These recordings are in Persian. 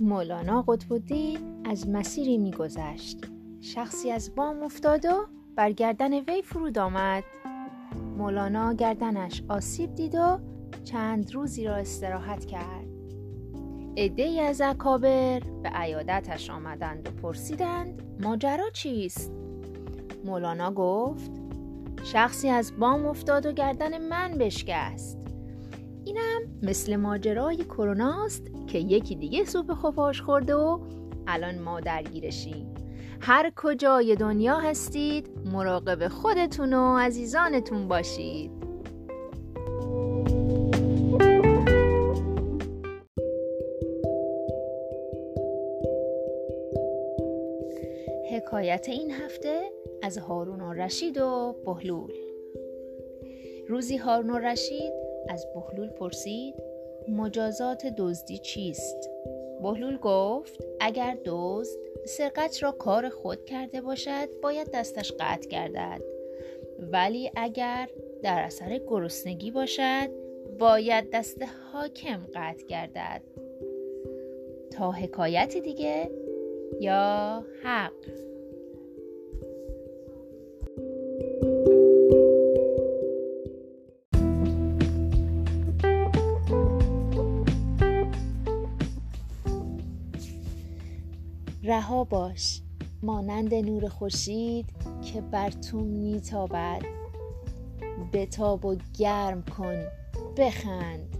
مولانا قطب الدین از مسیری میگذشت. شخصی از بام افتاد و بر گردن وی فرود آمد. مولانا گردنش آسیب دید و چند روزی را استراحت کرد. عده از اکابر به عیادتش آمدند و پرسیدند ماجرا چیست؟ مولانا گفت شخصی از بام افتاد و گردن من بشکست. اینم مثل ماجرای کروناست که یکی دیگه سوپ خفاش خورده و الان ما درگیرشیم. هر کجای دنیا هستید مراقب خودتون و عزیزانتون باشید. حکایت این هفته از هارون و رشید و بهلول. روزی هارون و رشید از بهلول پرسید مجازات دزدی چیست؟ بهلول گفت اگر دزد سرقت را کار خود کرده باشد باید دستش قطع گردد. ولی اگر در اثر گرسنگی باشد باید دست حاکم قطع گردد. تا حکایت دیگه یا حق؟ رها باش. مانند نور خورشید که بر تو میتابد. بتاب و گرم کن. بخند.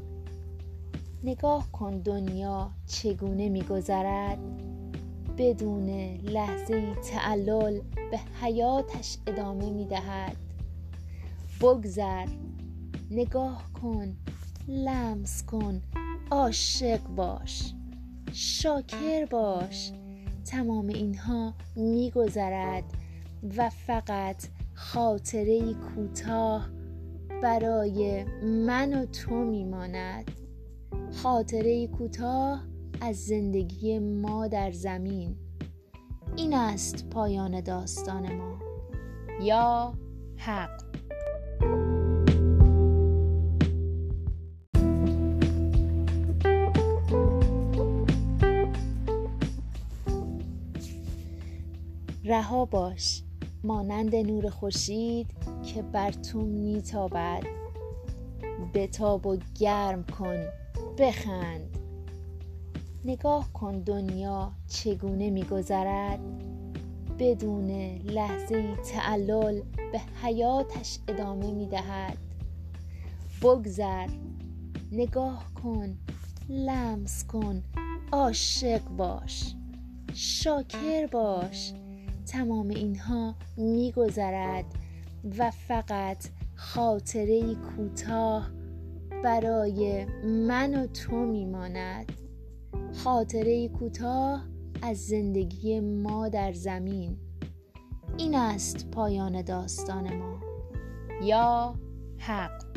نگاه کن دنیا چگونه میگذرد. بدون لحظه تعلل به حیاتش ادامه می‌دهد. بگذر. نگاه کن. لمس کن. عاشق باش. شاکر باش. تمام اینها میگذرد و فقط خاطره کوتاه برای من و تو میماند. خاطره کوتاه از زندگی ما در زمین. این است پایان داستان ما. یا حق. رها باش. مانند نور خورشید که بر تو میتابد. بتاب و گرم کن. بخند. نگاه کن دنیا چگونه میگذرد. بدون لحظه تعلل به حیاتش ادامه می‌دهد. بگذر. نگاه کن. لمس کن. عاشق باش. شاکر باش. تمام اینها میگذرد و فقط خاطره کوتاه برای من و تو میماند. خاطره کوتاه از زندگی ما در زمین. این است پایان داستان ما. یا حق.